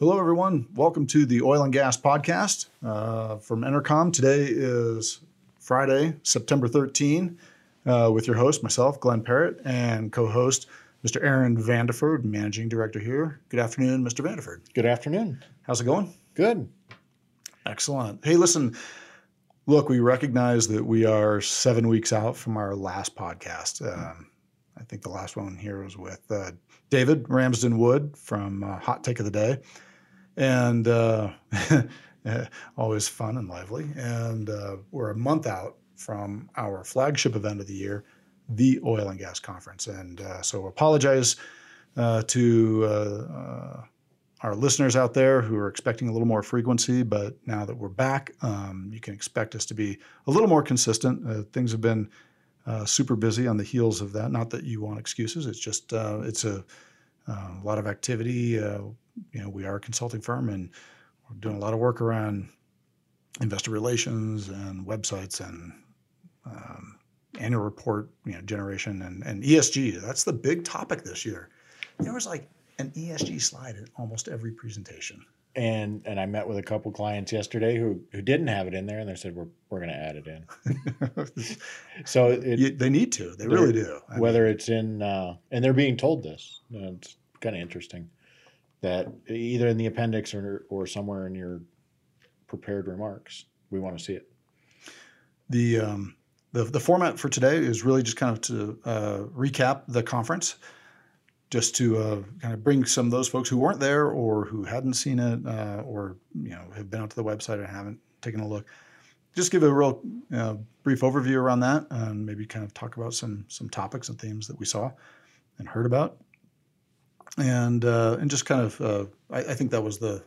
Hello, everyone. Welcome to the Oil and Gas Podcast uh, from EnerCom. Today is Friday, September 13, uh, with your host, myself, Glenn Parrott, and co host, Mr. Aaron Vandeford, Managing Director here. Good afternoon, Mr. Vandeford. Good afternoon. How's it going? Good. Excellent. Hey, listen, look, we recognize that we are seven weeks out from our last podcast. Um, I think the last one here was with uh, David Ramsden Wood from uh, Hot Take of the Day and uh, always fun and lively. And uh, we're a month out from our flagship event of the year, the Oil and Gas Conference. And uh, so apologize uh, to uh, uh, our listeners out there who are expecting a little more frequency, but now that we're back, um, you can expect us to be a little more consistent. things have been super busy on the heels of that. Not that you want excuses. It's just it's a, a lot of activity you know, we are a consulting firm and we're doing a lot of work around investor relations and websites and um, annual report you know, generation and, and ESG. That's the big topic this year. There was like an ESG slide in almost every presentation. And and I met with a couple clients yesterday who, who didn't have it in there, and they said we're we're going to add it in. so it, you, they need to. They really do. I whether mean, it's in uh, and they're being told this. You know, it's kind of interesting that either in the appendix or, or somewhere in your prepared remarks, we want to see it. The, um, the, the format for today is really just kind of to uh, recap the conference, just to uh, kind of bring some of those folks who weren't there or who hadn't seen it uh, or you know have been out to the website and haven't taken a look. Just give a real uh, brief overview around that, and maybe kind of talk about some some topics and themes that we saw and heard about and uh, and just kind of uh, I, I, think that was the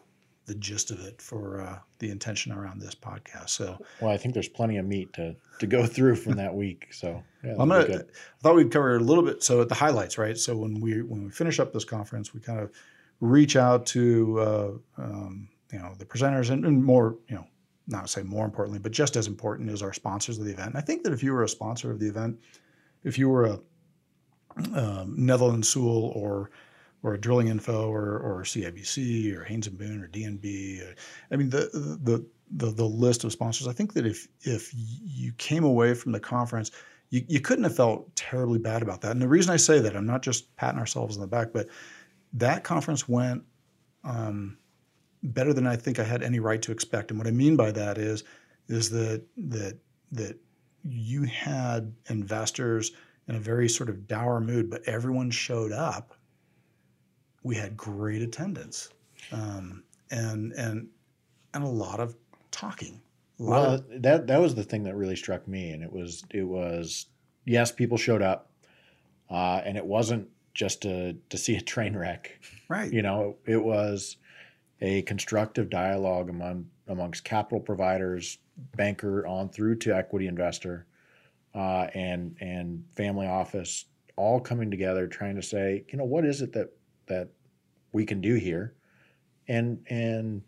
the gist of it for uh, the intention around this podcast. So well, I think there's plenty of meat to to go through from that week. So yeah, I'm gonna. I thought we'd cover a little bit. So at the highlights, right? So when we when we finish up this conference, we kind of reach out to uh, um, you know the presenters and, and more you know not to say more importantly, but just as important is our sponsors of the event. And I think that if you were a sponsor of the event, if you were a um, Netherland Sewell or or Drilling Info or, or CIBC or Haynes and Boone or DNB. Uh, I mean, the, the, the, the list of sponsors, I think that if, if you came away from the conference, you, you couldn't have felt terribly bad about that. And the reason I say that, I'm not just patting ourselves on the back, but that conference went um, better than I think I had any right to expect. And what I mean by that is, is that, that, that you had investors in a very sort of dour mood, but everyone showed up we had great attendance, um, and and and a lot of talking. well, of, that that was the thing that really struck me, and it was it was yes, people showed up, uh, and it wasn't just to to see a train wreck, right? You know, it, it was a constructive dialogue among amongst capital providers, banker on through to equity investor, uh, and and family office, all coming together, trying to say, you know, what is it that that we can do here. And and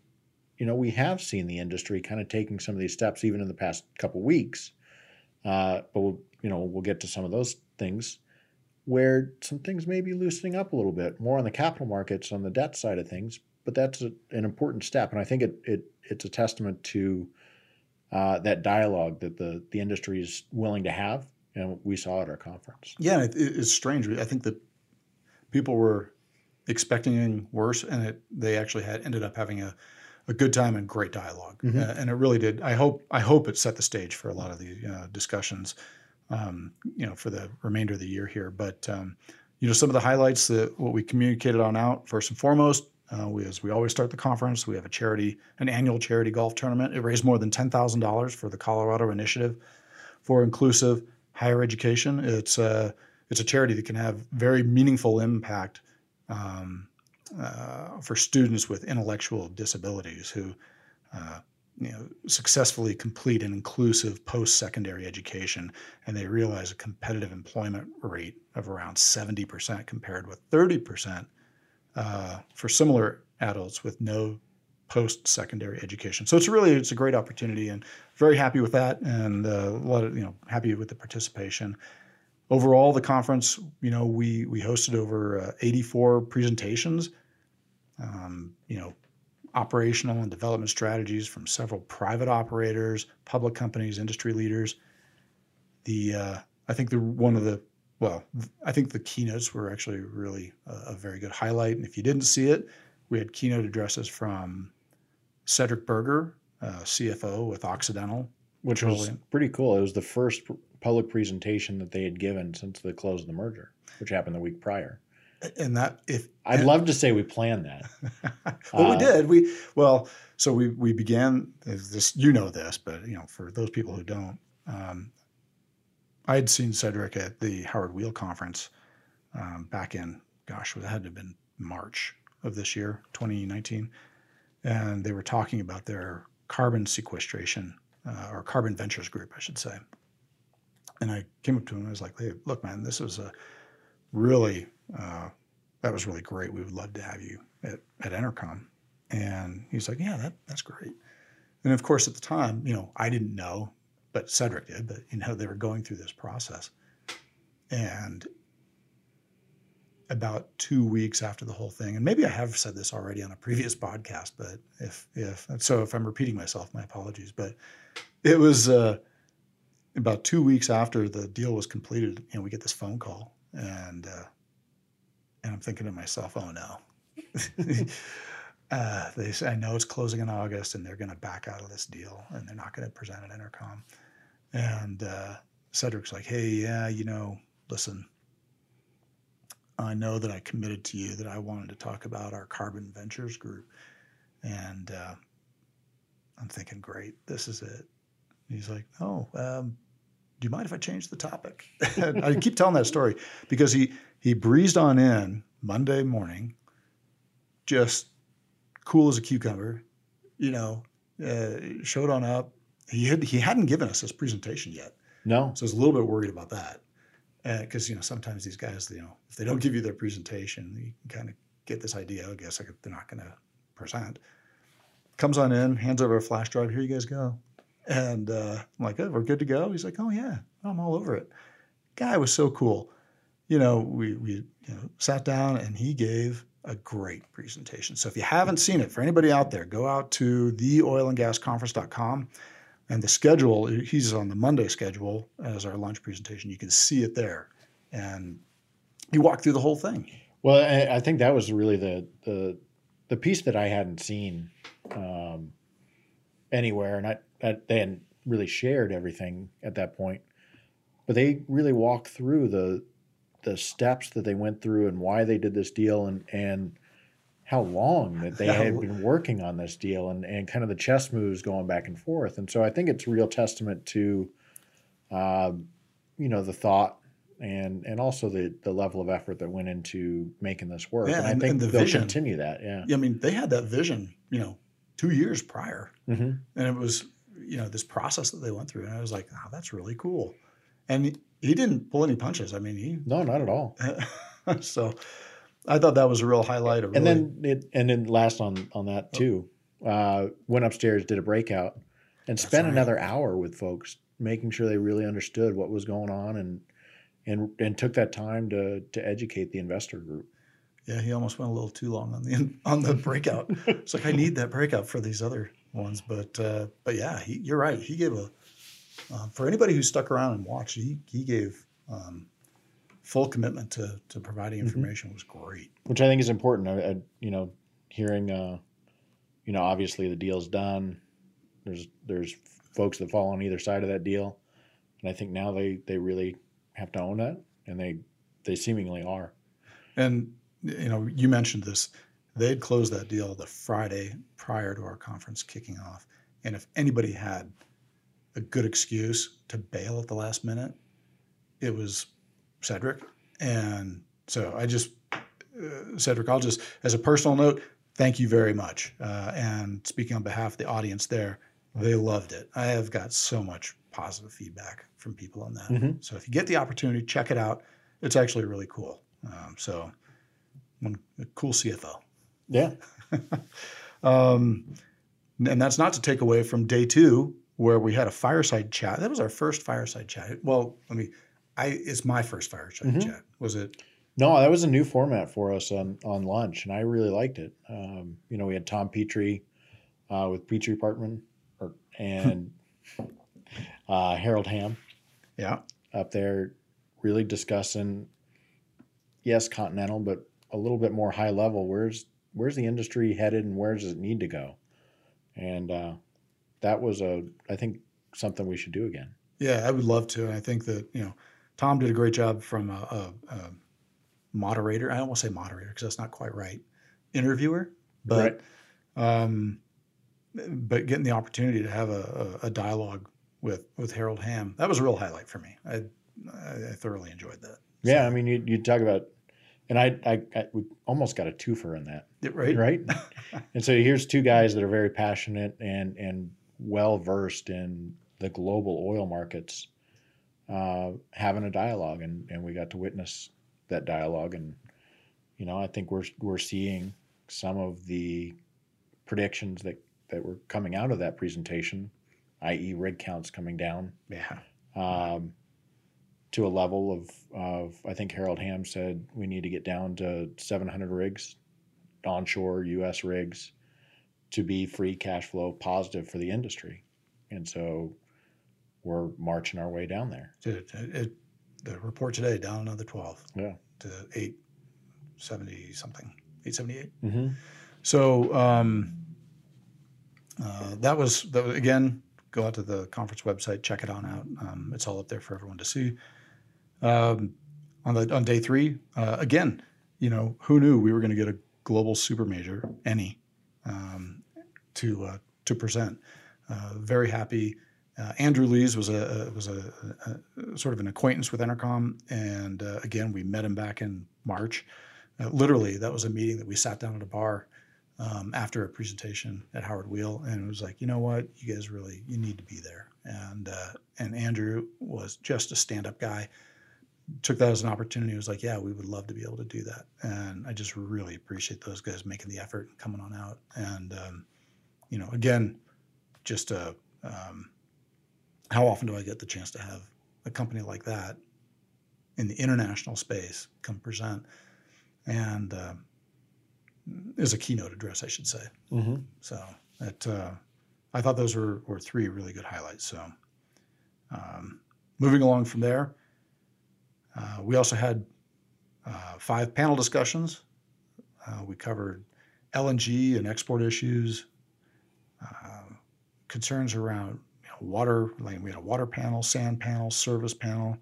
you know, we have seen the industry kind of taking some of these steps even in the past couple weeks. Uh, but we'll, you know, we'll get to some of those things where some things may be loosening up a little bit more on the capital markets on the debt side of things. But that's a, an important step, and I think it, it it's a testament to uh, that dialogue that the the industry is willing to have, and we saw at our conference. Yeah, it, it's strange. I think that people were expecting worse, and it, they actually had ended up having a, a good time and great dialog mm-hmm. uh, and it really did. I hope I hope it set the stage for a lot of the uh, discussions, um, you know, for the remainder of the year here. But um, you know, some of the highlights that what we communicated on out first and foremost. Uh, we, as we always start the conference, we have a charity, an annual charity golf tournament. It raised more than ten thousand dollars for the Colorado Initiative for Inclusive Higher Education. It's a uh, it's a charity that can have very meaningful impact um, uh, for students with intellectual disabilities who uh, you know, successfully complete an inclusive post-secondary education, and they realize a competitive employment rate of around 70% compared with 30% uh, for similar adults with no post-secondary education. So it's really it's a great opportunity, and very happy with that, and uh, a lot of you know happy with the participation overall, the conference, you know, we we hosted over uh, 84 presentations. Um, you know, operational and development strategies from several private operators, public companies, industry leaders. The uh, I think the one of the well, I think the keynotes were actually really a, a, very good highlight. And if you didn't see it, we had keynote addresses from Cedric Burgher, uh, CFO with Occidental, which was pretty cool. It was the first public presentation that they had given since the close of the merger, which happened the week prior. And that if I'd and, love to say we planned that. well, uh, we did. We well, so we we began this. You know this, but you know for those people who don't, um, I had seen Cedric at the Howard Weil conference um, back in, gosh, it had to have been March of this year, 2019. And they were talking about their carbon sequestration uh, or carbon ventures group, I should say. And I came up to him and I was like, hey, look, man, this was a really, uh, that was really great. We would love to have you at, at EnerCom. And he's like, yeah, that, that's great. And of course, at the time, you know, I didn't know but Cedric did. But you know, they were going through this process, and about two weeks after the whole thing, and maybe I have said this already on a previous podcast, but if if so, if I'm repeating myself, my apologies. But it was uh, about two weeks after the deal was completed. You know, we get this phone call, and uh, and I'm thinking to myself, oh no. Uh, they say, I know it's closing in August and they're going to back out of this deal and they're not going to present at EnerCom. And uh, Cedric's like, hey, yeah, you know, listen, I know that I committed to you that I wanted to talk about our carbon ventures group. And uh, I'm thinking, great, this is it. He's like, oh, um, do you mind if I change the topic? I keep telling that story because he he breezed on in Monday morning, just cool as a cucumber, you know, uh, showed on up, he had he hadn't given us his presentation yet. No, so I was a little bit worried about that because uh, you know sometimes these guys, you know, if they don't give you their presentation, you can kind of get this idea. I guess like they're not going to present. Comes on in, hands over a flash drive. Here you guys go. And uh, I'm like, oh, we're good to go. He's like, oh yeah, I'm all over it. Guy was so cool. You know, we we you know, sat down and he gave a great presentation. So if you haven't seen it, for anybody out there, go out to theoilandgasconference.com and the schedule, he's on the Monday schedule as our lunch presentation. You can see it there. And he walked through the whole thing. Well, I, think that was really the, the, the piece that I hadn't seen um, anywhere. And I, I, they hadn't really shared everything at that point. But they really walked through the, the steps that they went through and why they did this deal and, and how long that they had been working on this deal and, and kind of the chess moves going back and forth. And so I think it's a real testament to, uh, you know, the thought and and also the the level of effort that went into making this work. Yeah, and, and I think and the they'll vision. continue that. Yeah. yeah. I mean, they had that vision, you know, two years prior, mm-hmm. and it was you know this process that they went through, and I was like, oh, that's really cool. And he, didn't pull any punches. I mean, he no, not at all. so I thought that was a real highlight. Really... And then it, and then last on on that oh. too, uh, went upstairs, did a breakout, and That's spent right. another hour with folks, making sure they really understood what was going on, and and and took that time to to educate the investor group. Yeah, he almost went a little too long on the on the breakout. it's like I need that breakout for these other ones, but uh, but yeah, he, you're right. He gave a uh, for anybody who stuck around and watched. He he gave um, full commitment to to providing mm-hmm. information mm-hmm. was great. Which I think is important. I, I, you know, hearing, uh, you know, obviously the deal's done. There's there's folks that fall on either side of that deal, and I think now they they really have to own that, and they they seemingly are. And you know, you mentioned this. They'd closed that deal the Friday prior to our conference kicking off, and if anybody had a good excuse to bail at the last minute, it was Cedric. And so I just, uh, Cedric, I'll just, as a personal note, thank you very much. Uh, and speaking on behalf of the audience there, they loved it. I have got so much positive feedback from people on that. Mm-hmm. So if you get the opportunity, check it out. It's actually really cool. Um, so, one cool CFO. Yeah. um, and that's not to take away from day two, where we had a fireside chat. That was our first fireside chat. Well, let me I it's my first fireside mm-hmm. chat. Was it? No, that was a new format for us on on lunch, and I really liked it. Um, you know, we had Tom Petrie uh, with Petrie Partners, or, and uh, Harold Hamm Yeah. up there, really discussing, yes, continental, but a little bit more high level. Where's where's the industry headed, and where does it need to go? And uh, that was a, I think, something we should do again. Yeah, I would love to. And I think that, you know, Tom did a great job from a, a, a moderator. I to say moderator because that's not quite right. Interviewer, but um, but getting the opportunity to have a, a, dialogue with with Harold Hamm that was a real highlight for me. I I thoroughly enjoyed that. Yeah, I mean, you you talk about, and I I, I we almost got a twofer in that, right. right? and so here's two guys that are very passionate and and well versed in the global oil markets, uh, having a dialogue, and and we got to witness that dialogue, and you know, I think we're we're seeing some of the predictions that that were coming out of that presentation, i.e., rig counts coming down Yeah. um, to a level of, of, I think Harold Hamm said we need to get down to 700 rigs, onshore U.S. rigs, to be free cash flow positive for the industry. And so we're marching our way down there. It, it, the report today down another twelve. Yeah. To eight seventy something, eight seventy eight. Mm-hmm. So um, uh, that was that was, again. Go out to the conference website, check it on out. Um, it's all up there for everyone to see. Um, on the on day three, uh, again, you know, who knew we were going to get a global super major, any, um, to uh, to present. Uh, very happy. Uh, Andrew Lees was a, a was a, a, sort of an acquaintance with EnerCom, and uh, again, we met him back in March. Uh, literally, that was a meeting that we sat down at a bar um, after a presentation at Howard Weil, and it was like, you know what, you guys really you need to be there. And uh, and Andrew was just a stand up guy. Took that as an opportunity. Was like, yeah, we would love to be able to do that. And I just really appreciate those guys making the effort and coming on out. And um, you know, again, just a um, how often do I get the chance to have a company like that in the international space come present? And um, is a keynote address, I should say. Mm-hmm. So that uh, I thought those were, were three really good highlights. So um, moving along from there, uh, we also had uh, five panel discussions. Uh, we covered LNG and export issues, uh, concerns around you know, water. Like we had a water panel, sand panel, service panel,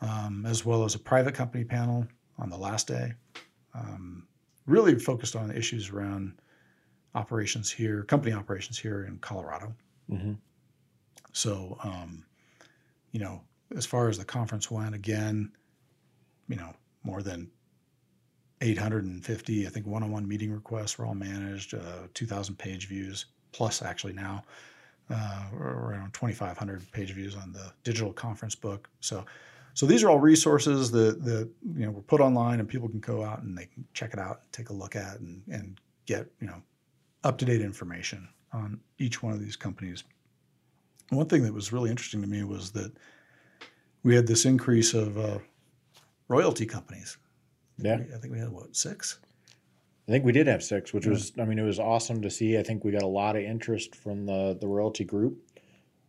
um, as well as a private company panel on the last day. Um, really focused on issues around operations here, company operations here in Colorado. Mm-hmm. So, um, you know, as far as the conference went, again, you know, more than 850, I think, one-on-one meeting requests were all managed, uh, 2,000 page views, plus actually now uh, around 2,500 page views on the digital conference book. So, so these are all resources that, that you know were put online and people can go out and they can check it out and take a look at and, and get you know up to date information on each one of these companies. One thing that was really interesting to me was that we had this increase of uh, royalty companies. Yeah. I think we had what six. I think we did have six, which Yeah. was, I mean, it was awesome to see. I think we got a lot of interest from the the royalty group.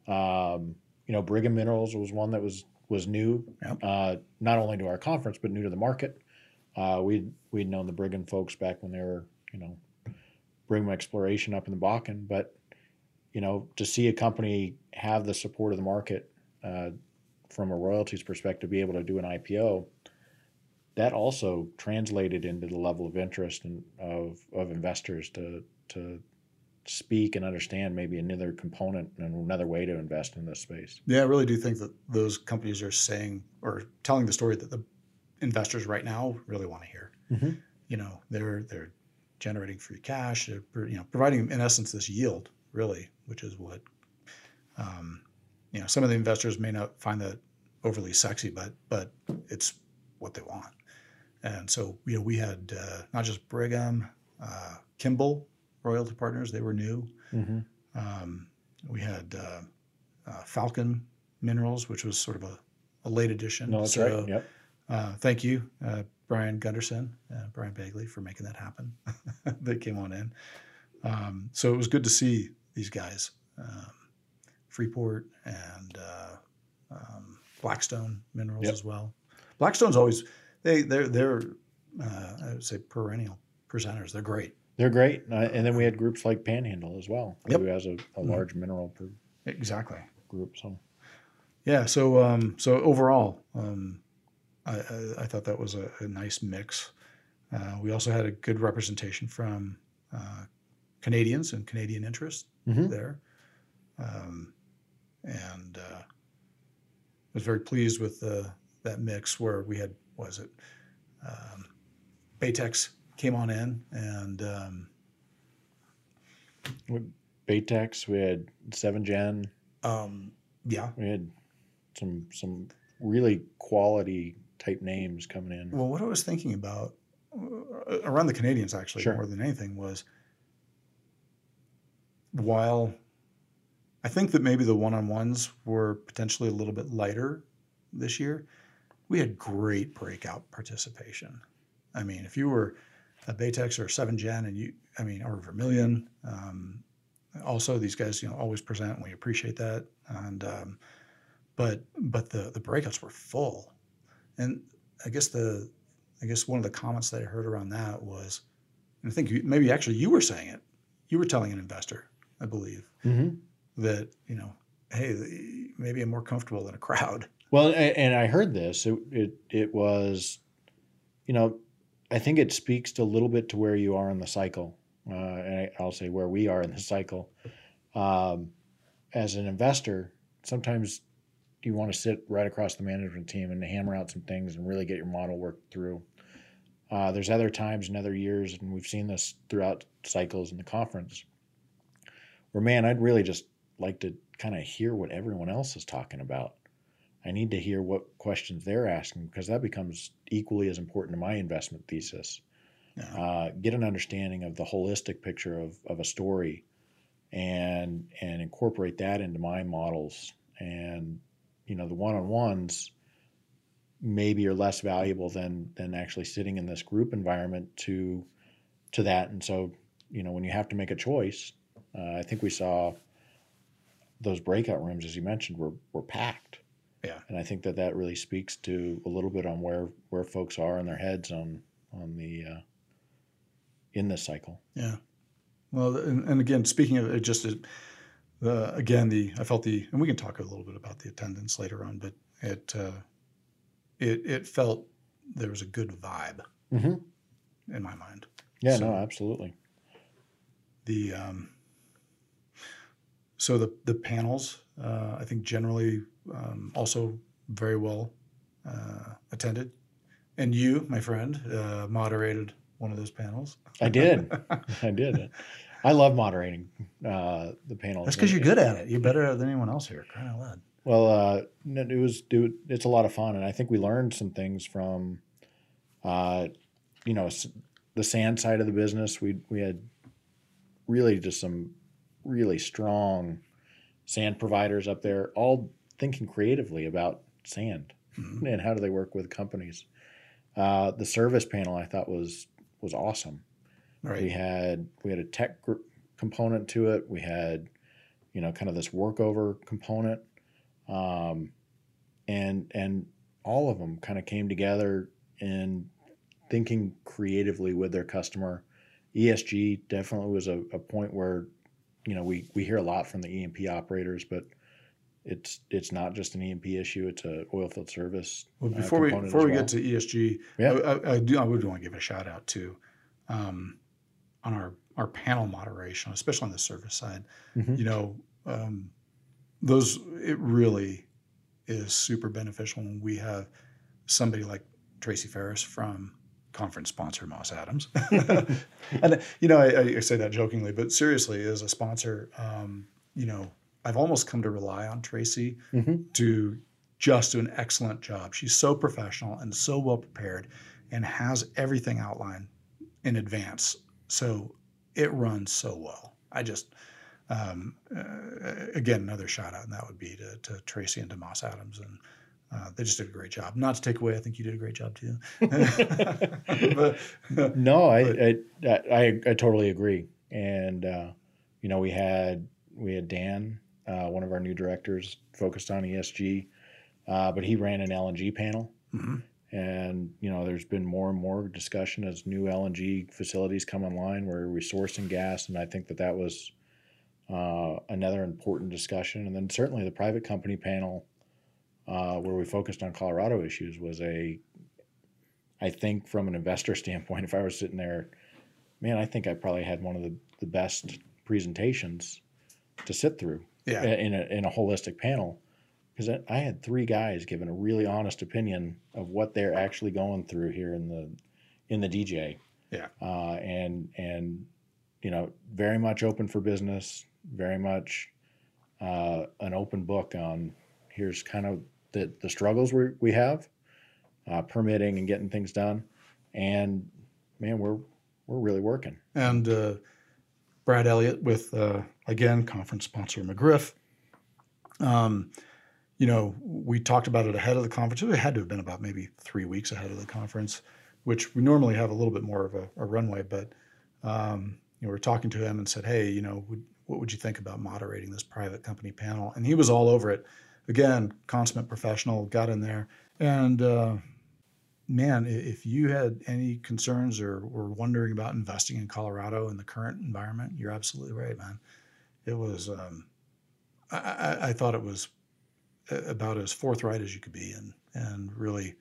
Um, you know, Brigham Minerals was one that was was new, Yep. uh, not only to our conference but new to the market. Uh, we'd we'd known the Brigham folks back when they were, you know, Brigham Exploration up in the Bakken, but you know, to see a company have the support of the market uh, from a royalties perspective, be able to do an IPO, that also translated into the level of interest and of, of investors to to speak and understand maybe another component and another way to invest in this space. Yeah, I really do think that those companies are saying or telling the story that the investors right now really want to hear. Mhm. You know, they're they're generating free cash. They're you know providing in essence this yield really, which is what um, you know some of the investors may not find that overly sexy, but but it's what they want. And so you know we had uh, not just Brigham, uh, Kimbell Royalty Partners. They were new. Mm-hmm. Um, we had uh, uh, Falcon Minerals, which was sort of a, a late addition. No, that's so, right. Yep. uh, thank you, uh, Brian Gunderson, Brian Bagley, for making that happen. they came on in. Um, so it was good to see these guys, um, Freeport and uh, um, Blackstone Minerals Yep. as well. Blackstone's always they they're they're uh, I would say perennial presenters. They're great. They're great. Uh, and then we had groups like Panhandle as well, Yep. who has a, a Mhm. large mineral per Exactly. group. So Yeah. So um, so overall, um, I, I, I thought that was a, a nice mix. Uh, we also had a good representation from uh, Canadians and Canadian interest Mhm. there, um, and uh, I was very pleased with the, that mix where we had was it um, Baytex came on in and um, Baytex, we had Seven Gen, um, yeah. we had some some really quality type names coming in. Well, what I was thinking about uh, around the Canadians actually Sure. more than anything was while I think that maybe the one-on-ones were potentially a little bit lighter this year, we had great breakout participation. I mean, if you were a Baytex or a Seven Gen, and you, I mean, or Vermilion, um, also these guys, you know, always present, we appreciate that. And um, but but the the breakouts were full, and I guess the I guess one of the comments that I heard around that was, and I think you, maybe actually you were saying it, you were telling an investor, I believe, Mm-hmm. That you know, hey, maybe I'm more comfortable in a crowd. Well, and I heard this. It, it it was, you know, I think it speaks to a little bit to where you are in the cycle, uh, and I'll say where we are in the cycle. Um, as an investor, sometimes you want to sit right across the management team and hammer out some things and really get your model worked through. Uh, there's other times and other years, and we've seen this throughout cycles in the conference, where man, I'd really just like to kind of hear what everyone else is talking about. I need to hear what questions they're asking because that becomes equally as important to my investment thesis. Uh, get an understanding of the holistic picture of, of a story and and incorporate that into my models. And you know, the one on ones maybe are less valuable than than actually sitting in this group environment to to that. And so, you know, when you have to make a choice, uh, I think we saw those breakout rooms, as you mentioned, were were packed. Yeah. And I think that that really speaks to a little bit on where where folks are in their heads on on the uh, in this cycle. Yeah. Well, and, and again, speaking of it, just the again the I felt the and we can talk a little bit about the attendance later on, but it uh, it it felt there was a good vibe Mm-hmm. in my mind. Yeah, So- no, absolutely. The um, so the the panels uh, I think generally um, also very well uh, attended, and you, my friend, uh, moderated one of those panels. I did. I did. I love moderating uh, the panels. That's because you're good at it. You're better than anyone else here. Crying out loud. Well, uh, it was it, it's a lot of fun, and I think we learned some things from, uh, you know, the sand side of the business. We we had really just some really strong sand providers up there, all thinking creatively about sand Mhm. and how do they work with companies. Uh, the service panel I thought was was awesome. We had we had a tech gr- component to it. We had, you know, kind of this workover component, um, and and all of them kind of came together in thinking creatively with their customer. ESG definitely was a, a point where, you know, we we hear a lot from the E&P operators, but it's it's not just an E&P issue; it's a oil field service. Well, uh, before we before we well. get to ESG, Yeah. I, I, I do I would want to give a shout out to um, on our our panel moderation, especially on the service side. Mhm. You know, um, those it really is super beneficial when we have somebody like Tracy Ferris from conference sponsor Moss Adams, and you know I, I say that jokingly, but seriously, as a sponsor, um, you know, I've almost come to rely on Tracy Mhm. to just do an excellent job. She's so professional and so well prepared and has everything outlined in advance. So it runs so well. I just, um, uh, again, another shout out, and that would be to, to Tracy and to Moss Adams. And uh, they just did a great job. Not to take away, I think you did a great job too. but, no, I, I, I I totally agree. And uh, you know, we had we had Dan, uh, one of our new directors, focused on ESG, uh, but he ran an LNG panel. Mhm. And you know, there's been more and more discussion as new LNG facilities come online where we're sourcing gas, and I think that that was uh, another important discussion. And then certainly the private company panel, uh, where we focused on Colorado issues, was a, I think from an investor standpoint, if I was sitting there, man, I think I probably had one of the, the best presentations to sit through yeah, in a, in a holistic panel because I had three guys giving a really honest opinion of what they're actually going through here in the in the DJ. Yeah. Uh, and and you know, very much open for business, very much uh, an open book on here's kind of the the struggles we we have, uh, permitting and getting things done, and man, we're we're really working. and uh, Brad Elliott with uh, again conference sponsor McGriff. Um, you know, we talked about it ahead of the conference. It had to have been about maybe three weeks ahead of the conference, which we normally have a little bit more of a, a runway. But um, you know, we were talking to him and said, "Hey, you know, would, what would you think about moderating this private company panel?" And he was all over it. Again, consummate professional, got in there, and uh, man, if you had any concerns or were wondering about investing in Colorado in the current environment, you're absolutely right, man. It was, um, I, I, I thought it was about as forthright as you could be, and and really,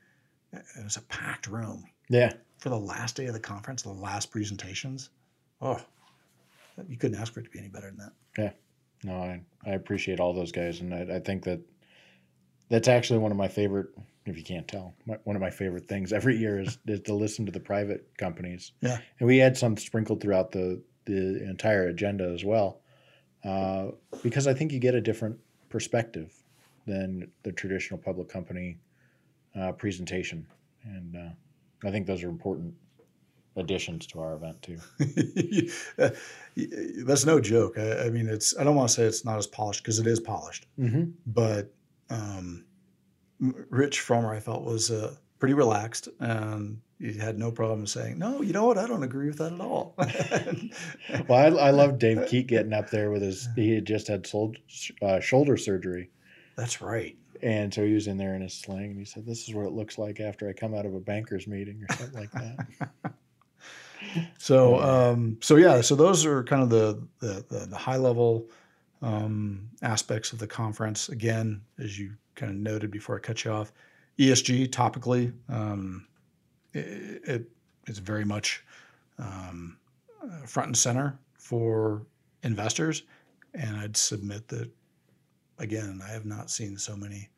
it was a packed room Yeah, for the last day of the conference, the last presentations. Oh, you couldn't ask for it to be any better than that. Yeah. No, I, I appreciate all those guys, and I, I think that that's actually one of my favorite. If you can't tell, my, one of my favorite things every year is, is to listen to the private companies. Yeah. and we had some sprinkled throughout the the entire agenda as well, uh, because I think you get a different perspective than the traditional public company uh, presentation, and uh, I think those are important additions to our event too. That's no joke. I, I mean, it's. I don't want to say it's not as polished because it is polished. Mm-hmm. but um, Rich Frommer, I felt, was uh, pretty relaxed and he had no problem saying, "No, you know what? I don't agree with that at all." Well, I, I love Dave Keat getting up there with his. He had just had sol- uh, shoulder surgery, That's right. and so he was in there in his sling, and he said, "This is what it looks like after I come out of a banker's meeting or something like that." So, um, so yeah, so those are kind of the the, the, the high level um, aspects of the conference. Again, as you kind of noted before I cut you off, ESG topically, um, it, it is very much um, uh, front and center for investors. And I'd submit that again, I have not seen so many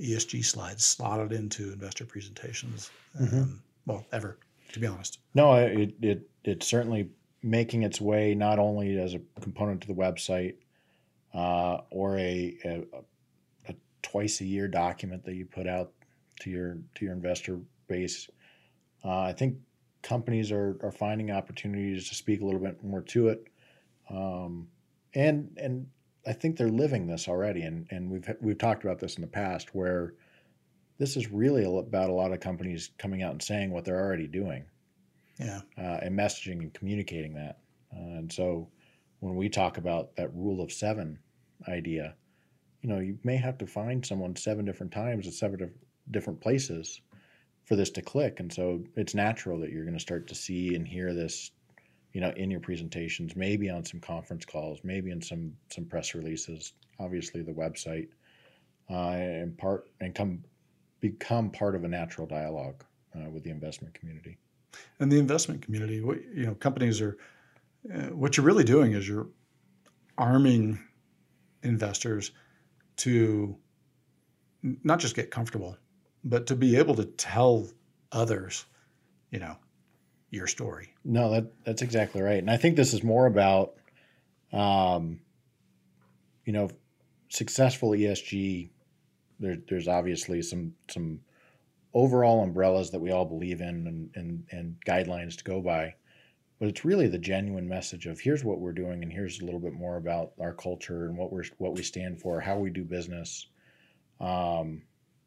ESG slides slotted into investor presentations. Um, well, ever, to be honest. No, it it it's certainly making its way not only as a component to the website uh, or a, a a twice a year document that you put out to your to your investor base. Uh, I think companies are are finding opportunities to speak a little bit more to it, um, and and I think they're living this already. And and we've we've talked about this in the past where this is really about a lot of companies coming out and saying what they're already doing Yeah. uh, and messaging and communicating that. Uh, and so when we talk about that rule of seven idea, you know, you may have to find someone seven different times at seven different places for this to click. And so it's natural that you're going to start to see and hear this, you know, in your presentations, maybe on some conference calls, maybe in some some press releases, obviously the website, uh, and part and come become part of a natural dialogue uh, with the investment community. and the investment community you know companies are what you're really doing is you're arming investors to not just get comfortable but to be able to tell others you know your story No, that that's exactly right. And I think this is more about, um, you know, successful ESG. There, there's obviously some some overall umbrellas that we all believe in and, and and guidelines to go by, but it's really the genuine message of here's what we're doing and here's a little bit more about our culture and what we're what we stand for, how we do business. Um,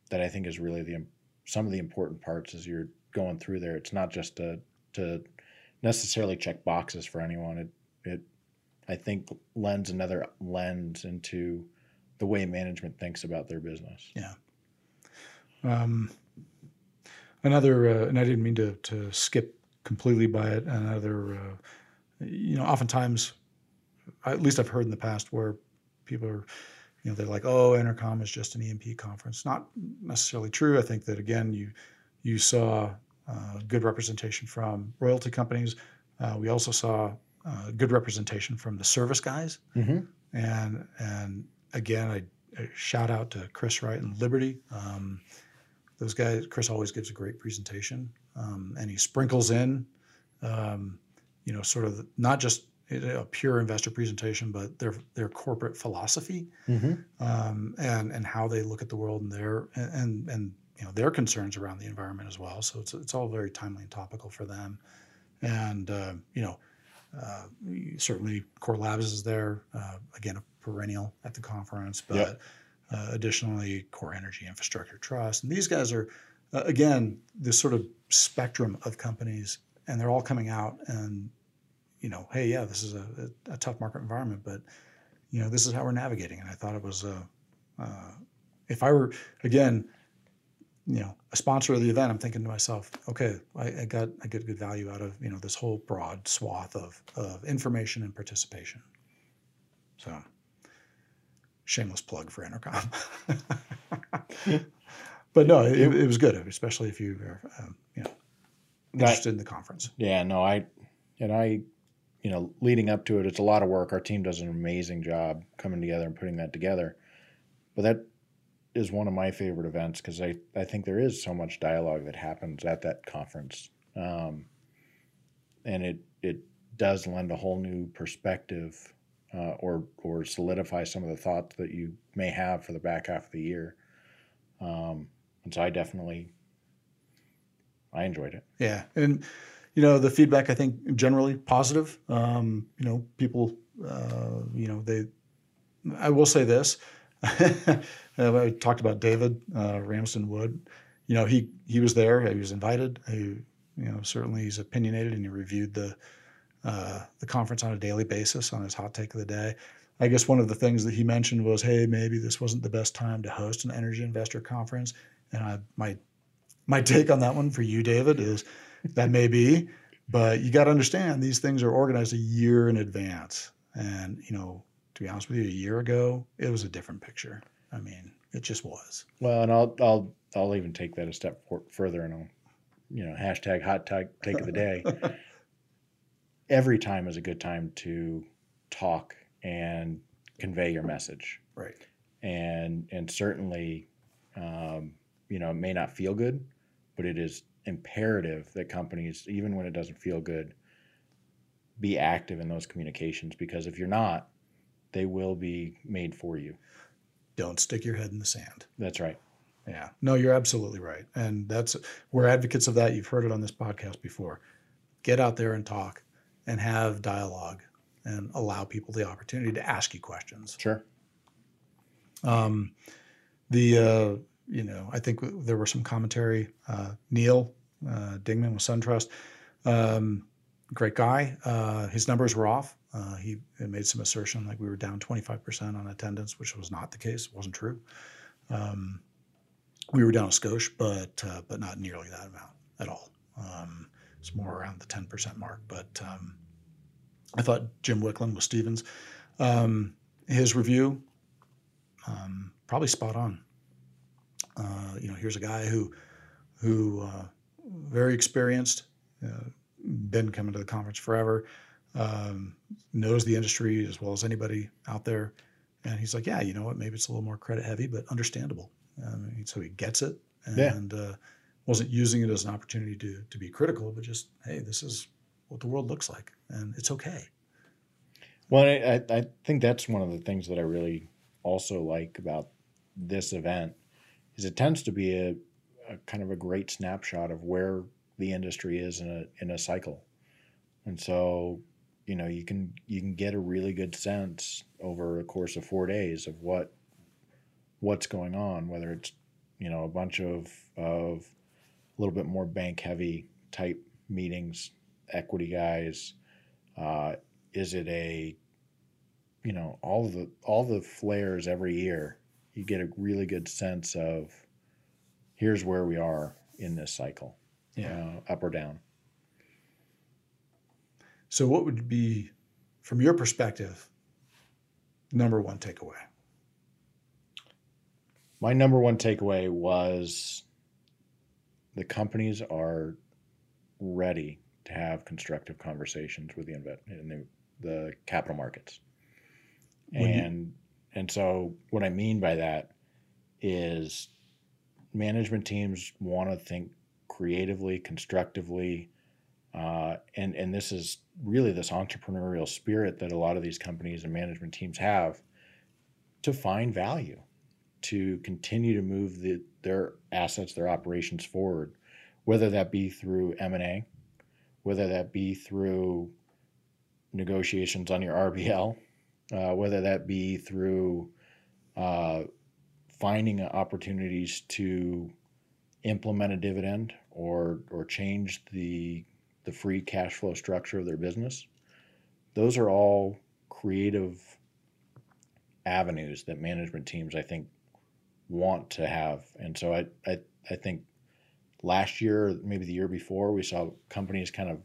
that I think is really the some of the important parts as you're going through there. It's not just to to necessarily check boxes for anyone. It it I think lends another lens into the way management thinks about their business. Yeah. Um, another, uh, and I didn't mean to to skip completely by it. Another, uh, you know, oftentimes, at least I've heard in the past where people are, you know, they're like, "Oh, EnerCom is just an E&P conference." Not necessarily true. I think that again, you you saw uh, good representation from royalty companies. Uh, we also saw uh, good representation from the service guys, Mm-hmm. and and again, I, I shout out to Chris Wright and Liberty. Um, those guys, Chris always gives a great presentation, um, and he sprinkles in, um, you know, sort of not just a pure investor presentation, but their their corporate philosophy Mm-hmm. um, and and how they look at the world and their and and you know their concerns around the environment as well. So it's it's all very timely and topical for them, and uh, you know. Uh, certainly, Core Labs is there uh, again, a perennial at the conference, but Yep. uh, additionally, CorEnergy Infrastructure Trust, and these guys are uh, again this sort of spectrum of companies, and they're all coming out and you know, hey, yeah, this is a, a, a tough market environment, but you know, this is how we're navigating. And I thought it was, uh, uh, if I were again, you know, a sponsor of the event, I'm thinking to myself, okay, I, I got I get good value out of you know this whole broad swath of of information and participation. So, shameless plug for EnerCom. but no, it, it was good, especially if you are um, you know interested in the conference. Yeah, no, I and I, you know, leading up to it, it's a lot of work. Our team does an amazing job coming together and putting that together. But that is one of my favorite events because I, I think there is so much dialogue that happens at that conference. Um, and it it does lend a whole new perspective uh, or or solidify some of the thoughts that you may have for the back half of the year. Um, and so I definitely I enjoyed it. Yeah, and you know the feedback I think generally positive. Um, you know, people, uh, you know, they. I will say this. I talked about David uh, Ramsden Wood. You know, he he was there. He was invited. He, you know, certainly he's opinionated, and he reviewed the uh, the conference on a daily basis on his hot take of the day. I guess one of the things that he mentioned was, "Hey, maybe this wasn't the best time to host an energy investor conference." And I, my my take on that one for you, David, is that may be, but you got to understand these things are organized a year in advance. And, you know, to be honest with you, a year ago, it was a different picture. I mean, it just was. Well, and I'll I'll I'll even take that a step further, and I'll you know hashtag hot take take of the day. Every time is a good time to talk and convey your message, Right. and and certainly, um, you know, it may not feel good, but it is imperative that companies, even when it doesn't feel good, be active in those communications because if you're not, they will be made for you. Don't stick your head in the sand. That's right. Yeah. No, you're absolutely right. And that's, we're advocates of that. You've heard it on this podcast before. Get out there and talk and have dialogue and allow people the opportunity to ask you questions. Sure. Um, the uh, you know I think there were some commentary. Uh, Neil uh, Dingmann with SunTrust, um, great guy. Uh, his numbers were off. Uh, he made some assertion like we were down 25% on attendance, which was not the case. It wasn't true. Um, we were down a skosh, but uh, but not nearly that amount at all. Um, it's more around the 10% mark. But um, I thought Jim Wicklund with Stephens, um, his review um, probably spot on. Uh, you know, here's a guy who who uh, very experienced, uh, been coming to the conference forever, um, knows the industry as well as anybody out there, and he's like, yeah, you know what? Maybe it's a little more credit heavy, but understandable. Um, so he gets it, Yeah. and uh, wasn't using it as an opportunity to to be critical, but just hey, this is what the world looks like, and it's okay. Well, I I think that's one of the things that I really also like about this event is it tends to be a, a kind of a great snapshot of where the industry is in a in a cycle, and so you know you can you can get a really good sense over a course of four days of what what's going on, whether it's you know a bunch of of a little bit more bank heavy type meetings, equity guys? Uh, is it a you know all the all the flares every year? You get a really good sense of here's where we are in this cycle, Yeah. uh, up or down. So, what would be, from your perspective, number one takeaway? My number one takeaway was the companies are ready to have constructive conversations with the the, the capital markets. When And and so what I mean by that is management teams want to think creatively, constructively, uh, and and this is really this entrepreneurial spirit that a lot of these companies and management teams have to find value, to continue to move the, their assets, their operations forward, whether that be through M and A, whether that be through negotiations on your RBL, uh, whether that be through uh, finding opportunities to implement a dividend or or change the the free cash flow structure of their business. Those are all creative avenues that management teams I think want to have. And so I I, I think last year, maybe the year before, we saw companies kind of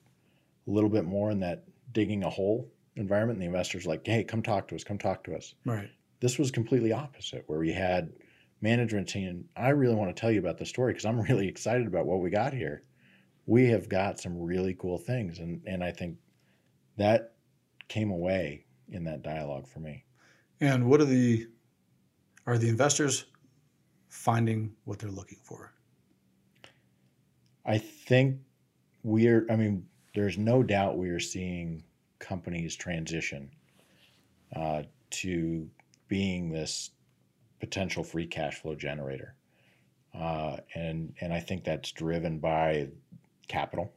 a little bit more in that digging a hole environment. And the investors like, hey, come talk to us, come talk to us. Right. This was completely opposite, where we had management team. I really want to tell you about the story because I'm really excited about what we got here. We have got some really cool things, and and I think that came away in that dialogue for me. And what are the, are the investors finding what they're looking for? I think we're, I mean, there's no doubt we are seeing companies transition uh, to being this potential free cash flow generator. Uh, and, and I think that's driven by capital.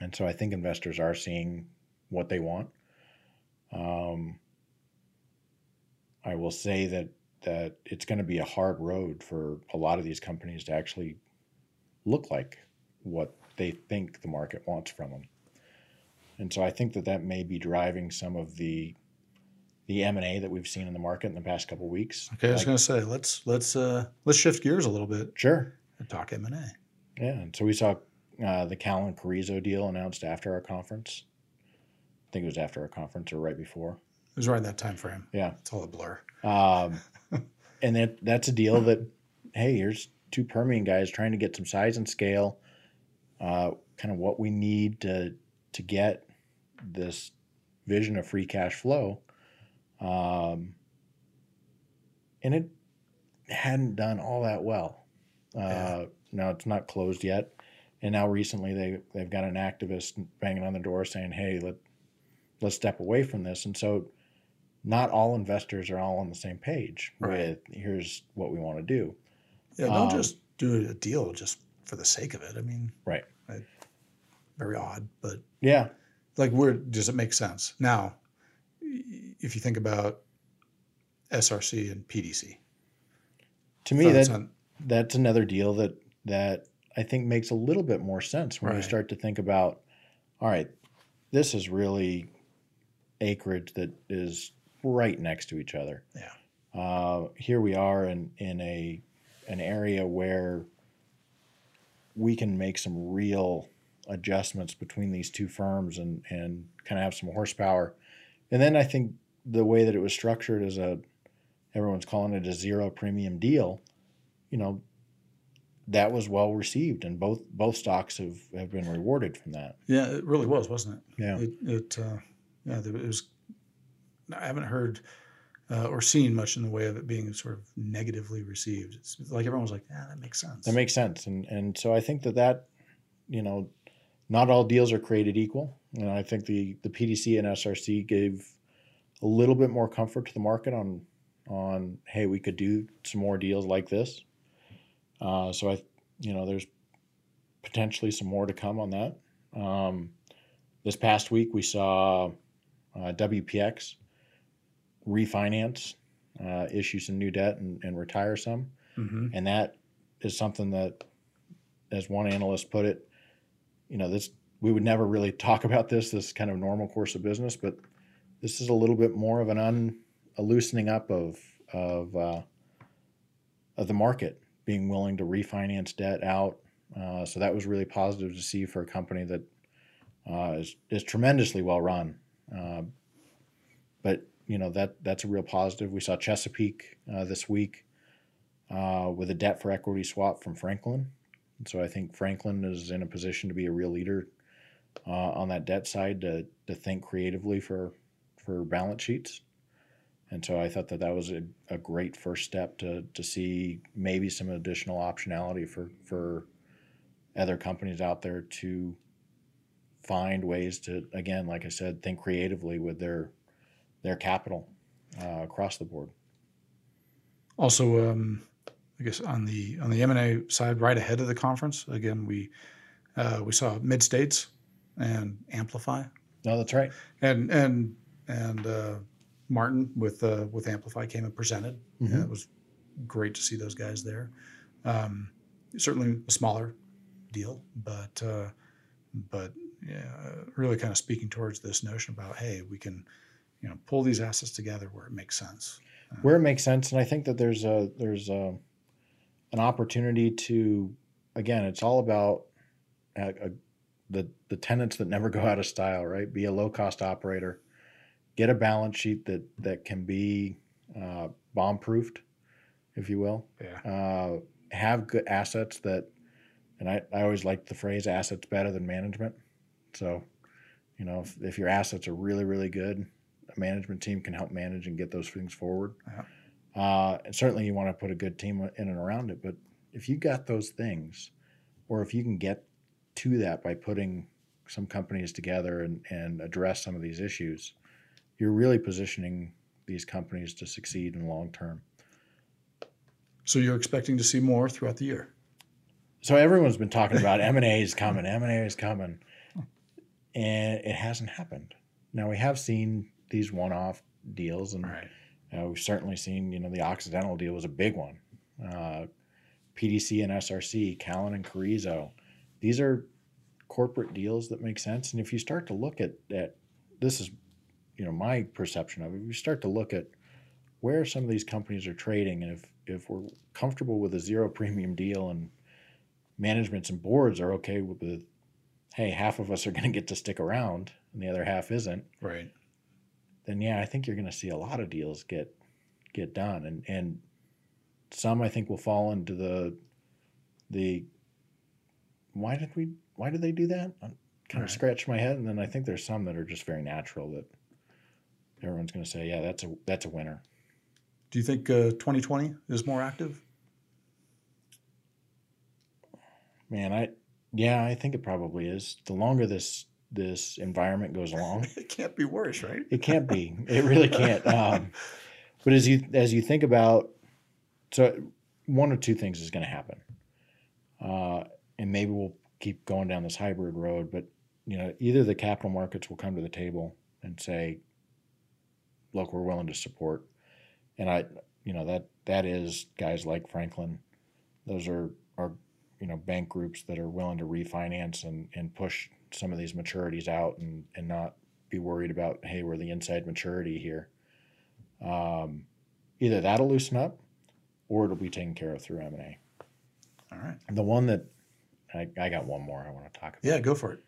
And so I think investors are seeing what they want. Um, I will say that, that it's going to be a hard road for a lot of these companies to actually look like what they think the market wants from them. And so I think that that may be driving some of the the M and A that we've seen in the market in the past couple of weeks. Okay, I was Like- going to say let's let's uh, let's shift gears a little bit sure, and talk M and A. yeah. And so we saw uh, the Callon Carrizo deal announced after our conference. I think it was after our conference or right before. It was right in that time frame. Yeah. It's all a blur. Um, and that that's a deal that, hey, here's two Permian guys trying to get some size and scale, uh, kind of what we need to to get this vision of free cash flow. Um, and it hadn't done all that well. Uh, Yeah. Now it's not closed yet, and now recently they they've got an activist banging on the door saying, "Hey, let let's step away from this." And so not all investors are all on the same page Right. with here's what we want to do. Yeah, don't Um, just do a deal just for the sake of it. I mean, Right. I, very odd, but Yeah. Like, where does it make sense? Now, if you think about SRC and PDC, To me, that on- that's another deal that that I think makes a little bit more sense when you start to think about, all right, this is really acreage that is right next to each other. Yeah. Uh, here we are in in a an area where we can make some real adjustments between these two firms and and kind of have some horsepower. And then I think the way that it was structured as a everyone's calling it a zero premium deal, you know, that was well received and both both stocks have, have been rewarded from that. yeah, it really was, wasn't it? Yeah. It, it uh, yeah, it was. I haven't heard uh, or seen much in the way of it being sort of negatively received. It's like everyone was like, "Yeah, that makes sense." That makes sense. And and so I think that that, you know, not all deals are created equal. And I think the the PDC and SRC gave a little bit more comfort to the market on on hey, we could do some more deals like this. Uh, so I, you know, there's potentially some more to come on that. Um, this past week we saw uh, WPX refinance, uh, issue some new debt and, and retire some hmm and that is something that, as one analyst put it, you know, this we would never really talk about this, this kind of normal course of business, but this is a little bit more of an un, a loosening up of of uh, of the market being willing to refinance debt out. Uh, so that was really positive to see for a company that uh, is is tremendously well run. Uh, but you know that that's a real positive. We saw Chesapeake uh, this week uh, with a debt for equity swap from Franklin. So I think Franklin is in a position to be a real leader uh, on that debt side to, to think creatively for for balance sheets. And so I thought that that was a, a great first step to, to see maybe some additional optionality for, for other companies out there to find ways to, again, like I said, think creatively with their their capital uh, across the board. Also, um, I guess on the on the M and A side, right ahead of the conference, again we uh, we saw Midstates and Amplify, No, that's right. and and and uh, Martin with uh, with Amplify came and presented. Mhm. And it was great to see those guys there. Um, certainly a smaller deal, but uh, but yeah, really kind of speaking towards this notion about hey, we can you know pull these assets together where it makes sense. where it makes sense and i think that there's a there's a an opportunity to again it's all about uh uh the the tenants that never go out of style right? Be a low cost operator. Get a balance sheet that that can be uh, bomb proofed if you will. Yeah, uh, have good assets that and I, I always like the phrase assets better than management. So you know if, if your assets are really really good a management team can help manage and get those things forward. Yeah. Uh, and certainly you want to put a good team in and around it but if you got those things or if you can get to that by putting some companies together and, and address some of these issues you're really positioning these companies to succeed in the long term so you're expecting to see more throughout the year. So everyone's been talking about M and A is coming, M and A is coming, and it hasn't happened. Now we have seen these one-off deals, and Right. Uh, we've certainly seen you know the Occidental deal was a big one. Uh, PDC and SRC, Callon and Carrizo, these are corporate deals that make sense. And if you start to look at at this is you know my perception of it. If you start to look at where some of these companies are trading, and if if we're comfortable with a zero premium deal and managements and boards are okay with, with hey, half of us are going to get to stick around and the other half isn't, Right. Then yeah, I think you're going to see a lot of deals get get done, and and some I think will fall into the the why did we why did they do that? I kind of scratched my head, and then I think there's some that are just very natural that everyone's going to say, yeah, that's a that's a winner. Do you think uh, 2020 is more active? Man, I yeah, I think it probably is. The longer this this environment goes along, It can't be worse, right? It can't be. It really can't. Um, but as you as you think about, so one or two things is going to happen, uh, and maybe we'll keep going down this hybrid road. But you know, either the capital markets will come to the table and say, "Look, we're willing to support," and I, you know, that that is guys like Franklin. Those are are you know bank groups that are willing to refinance and and push some of these maturities out and and not be worried about hey we're the inside maturity here um, either that'll loosen up or it'll be taken care of through m&a All right. the one that I, I got one more i want to talk about Yeah, go for it.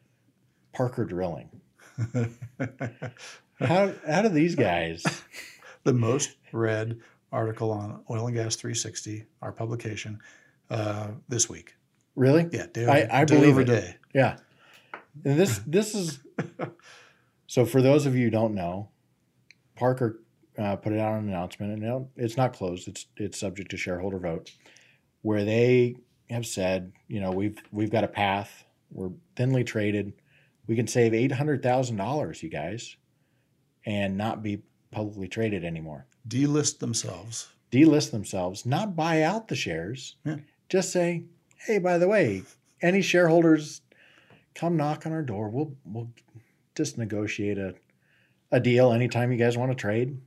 parker drilling how, how do these guys the most read article on Oil and Gas 360, our publication, uh, this week. really Yeah, day, I- I day believe over it. day. yeah and this this is so for those of you who don't know parker uh, put it out an announcement and now it's not closed it's it's subject to shareholder vote where they have said you know we've we've got a path we're thinly traded we can save $800000 you guys and not be publicly traded anymore Delist themselves. delist themselves, not buy out the shares. Yeah. Just say, hey, by the way, any shareholders come knock on our door. We'll we'll just negotiate a a deal anytime you guys want to trade.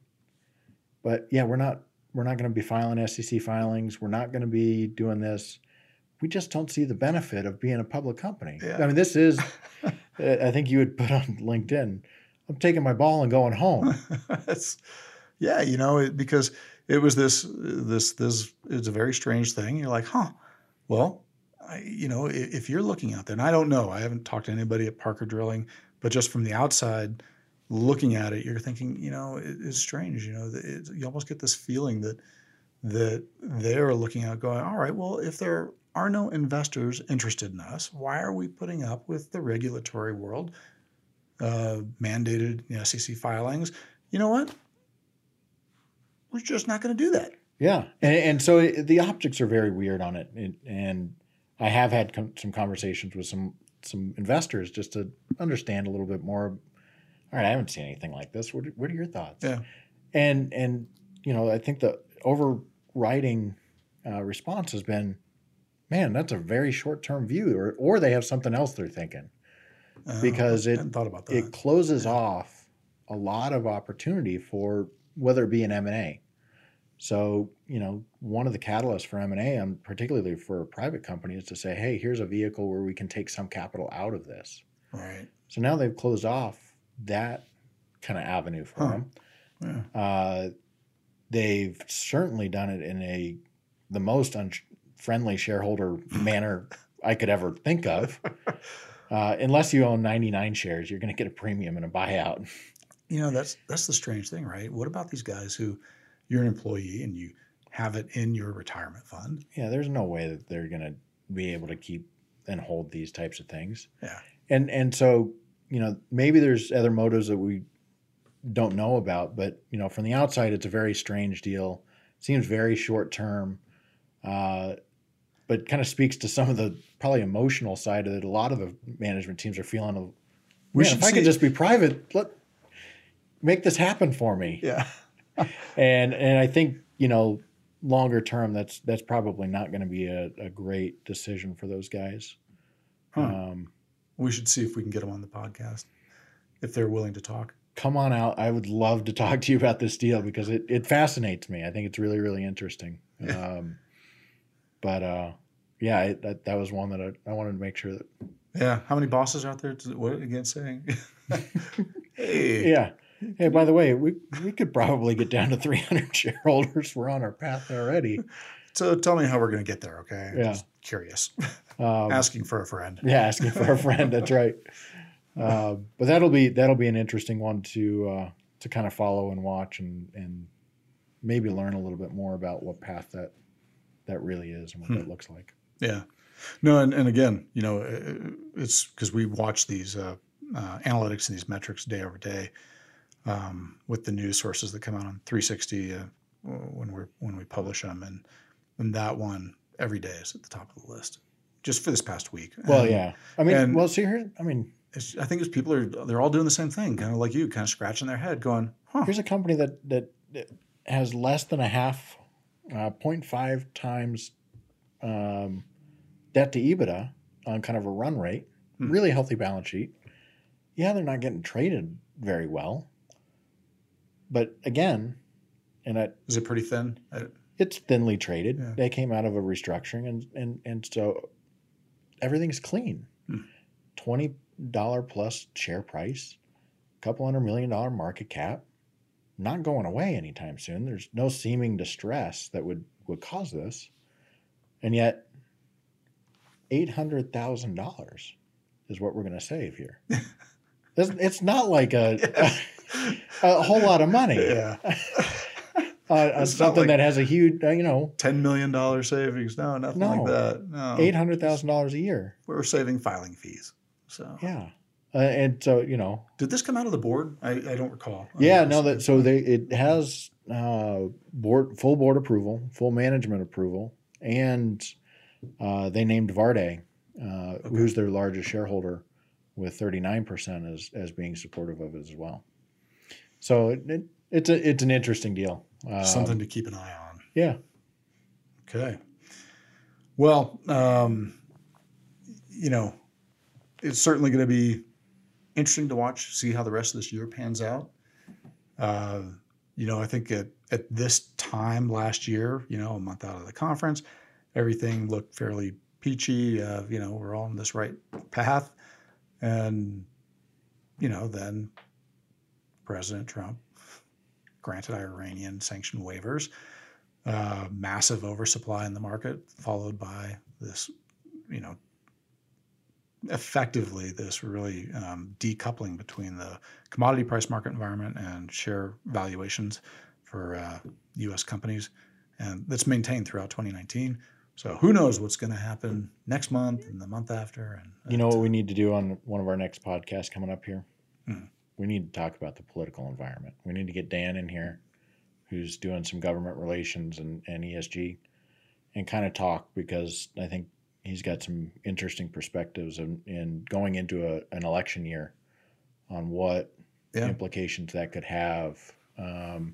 But yeah, we're not we're not going to be filing SEC filings. We're not going to be doing this. we just don't see the benefit of being a public company. Yeah. I mean, this is, I think you would put on LinkedIn, I'm taking my ball and going home. That's, yeah, you know, it, because it was this, this, this, it's a very strange thing. You're like, huh, well, you know, if you're looking out there, and I don't know, I haven't talked to anybody at Parker Drilling, but just from the outside looking at it, you're thinking, you know, it, it's strange. You know, it, you almost get this feeling that that they're looking out, going, all right, well, if there are no investors interested in us, why are we putting up with the regulatory world uh, mandated you know, SEC filings? You know what? We're just not going to do that. Yeah, and, and so it, the optics are very weird on it, and, and I have had com- some conversations with some some investors just to understand a little bit more. All right, I haven't seen anything like this. What are, what are your thoughts? Yeah. and and you know, I think the overriding uh, response has been, "Man, that's a very short term view," or or they have something else they're thinking. Uh, Because it- thought about that. It closes off a lot of opportunity for whether it be an M and A. So, you know, one of the catalysts for M&A, and particularly for a private company, is to say, hey, here's a vehicle where we can take some capital out of this. right. So now they've closed off that kind of avenue for Huh. them. Yeah. Uh, they've certainly done it in a the most unfriendly shareholder manner I could ever think of. Uh, unless you own 99 shares, you're going to get a premium and a buyout. You know, that's that's the strange thing, right? What about these guys who you're an employee and you have it in your retirement fund? Yeah, there's no way that they're going to be able to keep and hold these types of things. Yeah. And and so, you know, maybe there's other motives that we don't know about, but you know, from the outside it's a very strange deal. Seems very short term. Uh, but kind of speaks to some of the probably emotional side of it. A lot of the management teams are feeling of, We "Man, should if I could just be private, let make this happen for me. Yeah. And and I think you know longer term that's that's probably not going to be a, a great decision for those guys. Huh. Um, We should see if we can get them on the podcast if they're willing to talk. come on out. I would love to talk to you about this deal because it, it fascinates me. I think it's really really interesting. Um, but uh, yeah, it, that that was one that I, I wanted to make sure that Yeah. How many bosses out there? To, what again saying? hey. yeah. Hey, by the way, we we could probably get down to 300 shareholders. We're on our path already. So tell me how we're going to get there, okay? Yeah. Just curious. Um, Asking for a friend. Yeah, asking for a friend. That's right. Uh, but that'll be that'll be an interesting one to uh, to kind of follow and watch and and maybe learn a little bit more about what path that that really is and what Hmm. that looks like. Yeah. No, and, and again, you know, it's because we watch these uh, uh, analytics and these metrics day over day um, with the news sources that come out on 360 uh, when we when we publish them, and and that one every day is at the top of the list, just for this past week. Well, And yeah. I mean, and- well, see here. I mean, it's, I think it's people are they're all doing the same thing, kind of like you, kind of scratching their head, going, "Huh, here's a company that that, that has less than a half, uh, 0.5 times um, debt to EBITDA on kind of a run rate. Hmm. Really healthy balance sheet. Yeah, they're not getting traded very well, but again, and I, is it pretty thin?" I, it's thinly traded. Yeah. They came out of a restructuring, and and and so everything's clean. Hmm. Twenty dollar plus share price, couple hundred million dollar market cap, not going away anytime soon. There's no seeming distress that would would cause this, and yet eight hundred thousand dollars is what we're going to save here. it's, it's not like a, a whole lot of money yeah, uh, not something like- that has a huge, uh, you know, ten million dollar savings. No, nothing No. like that. No, eight hundred thousand dollars a year. We're saving filing fees. So Yeah, uh, and so you know, Did this come out of the board? I, I don't recall. yeah, Uh, no, that so they it has uh, board full board approval, full management approval, and uh, they named Varde, uh, who's their largest shareholder, with thirty nine percent as as being supportive of it as well. So it, it, it's a it's an interesting deal. Um, something to keep an eye on. yeah. Okay. Well, um, you know, it's certainly going to be interesting to watch, see how the rest of this year pans out. Uh, you know, I think at, at this time last year, you know, a month out of the conference, everything looked fairly peachy. Uh, you know, we're all on this right path, and you know, then President Trump granted Iranian sanction waivers, uh, massive oversupply in the market, followed by this, you know, effectively this really um, decoupling between the commodity price market environment and share valuations for uh, U.S. companies, and that's maintained throughout 2019. So who knows what's going to happen next month and the month after? And You know what we need to do on one of our next podcasts coming up here? Hmm. We need to talk about the political environment. We need to get Dan in here, who's doing some government relations and, and ESG, and kind of talk because I think he's got some interesting perspectives in, in going into a, an election year on what Yeah. implications that could have um,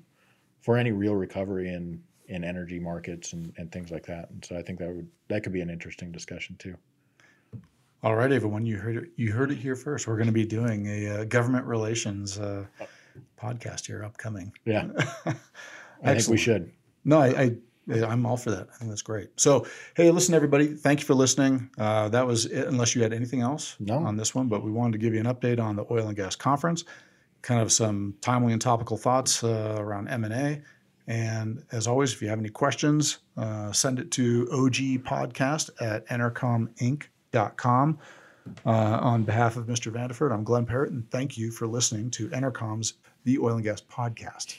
for any real recovery in, in energy markets and, and things like that. And so I think that would that could be an interesting discussion too. All right, everyone, you heard it. You heard it here first. We're going to be doing a uh, government relations uh, podcast here upcoming. Yeah, I think we should. No, I, I I'm all for that. I think that's great. So, hey, listen, everybody, thank you for listening. Uh, that was it, unless you had anything else No. on this one, but we wanted to give you an update on the oil and gas conference, kind of some timely and topical thoughts uh, around M and A. And as always, if you have any questions, uh, send it to ogpodcast at enercominc.com. Uh, on behalf of Mr. Vandeford, I'm Glenn Parrott, and thank you for listening to EnerCom's The Oil and Gas Podcast.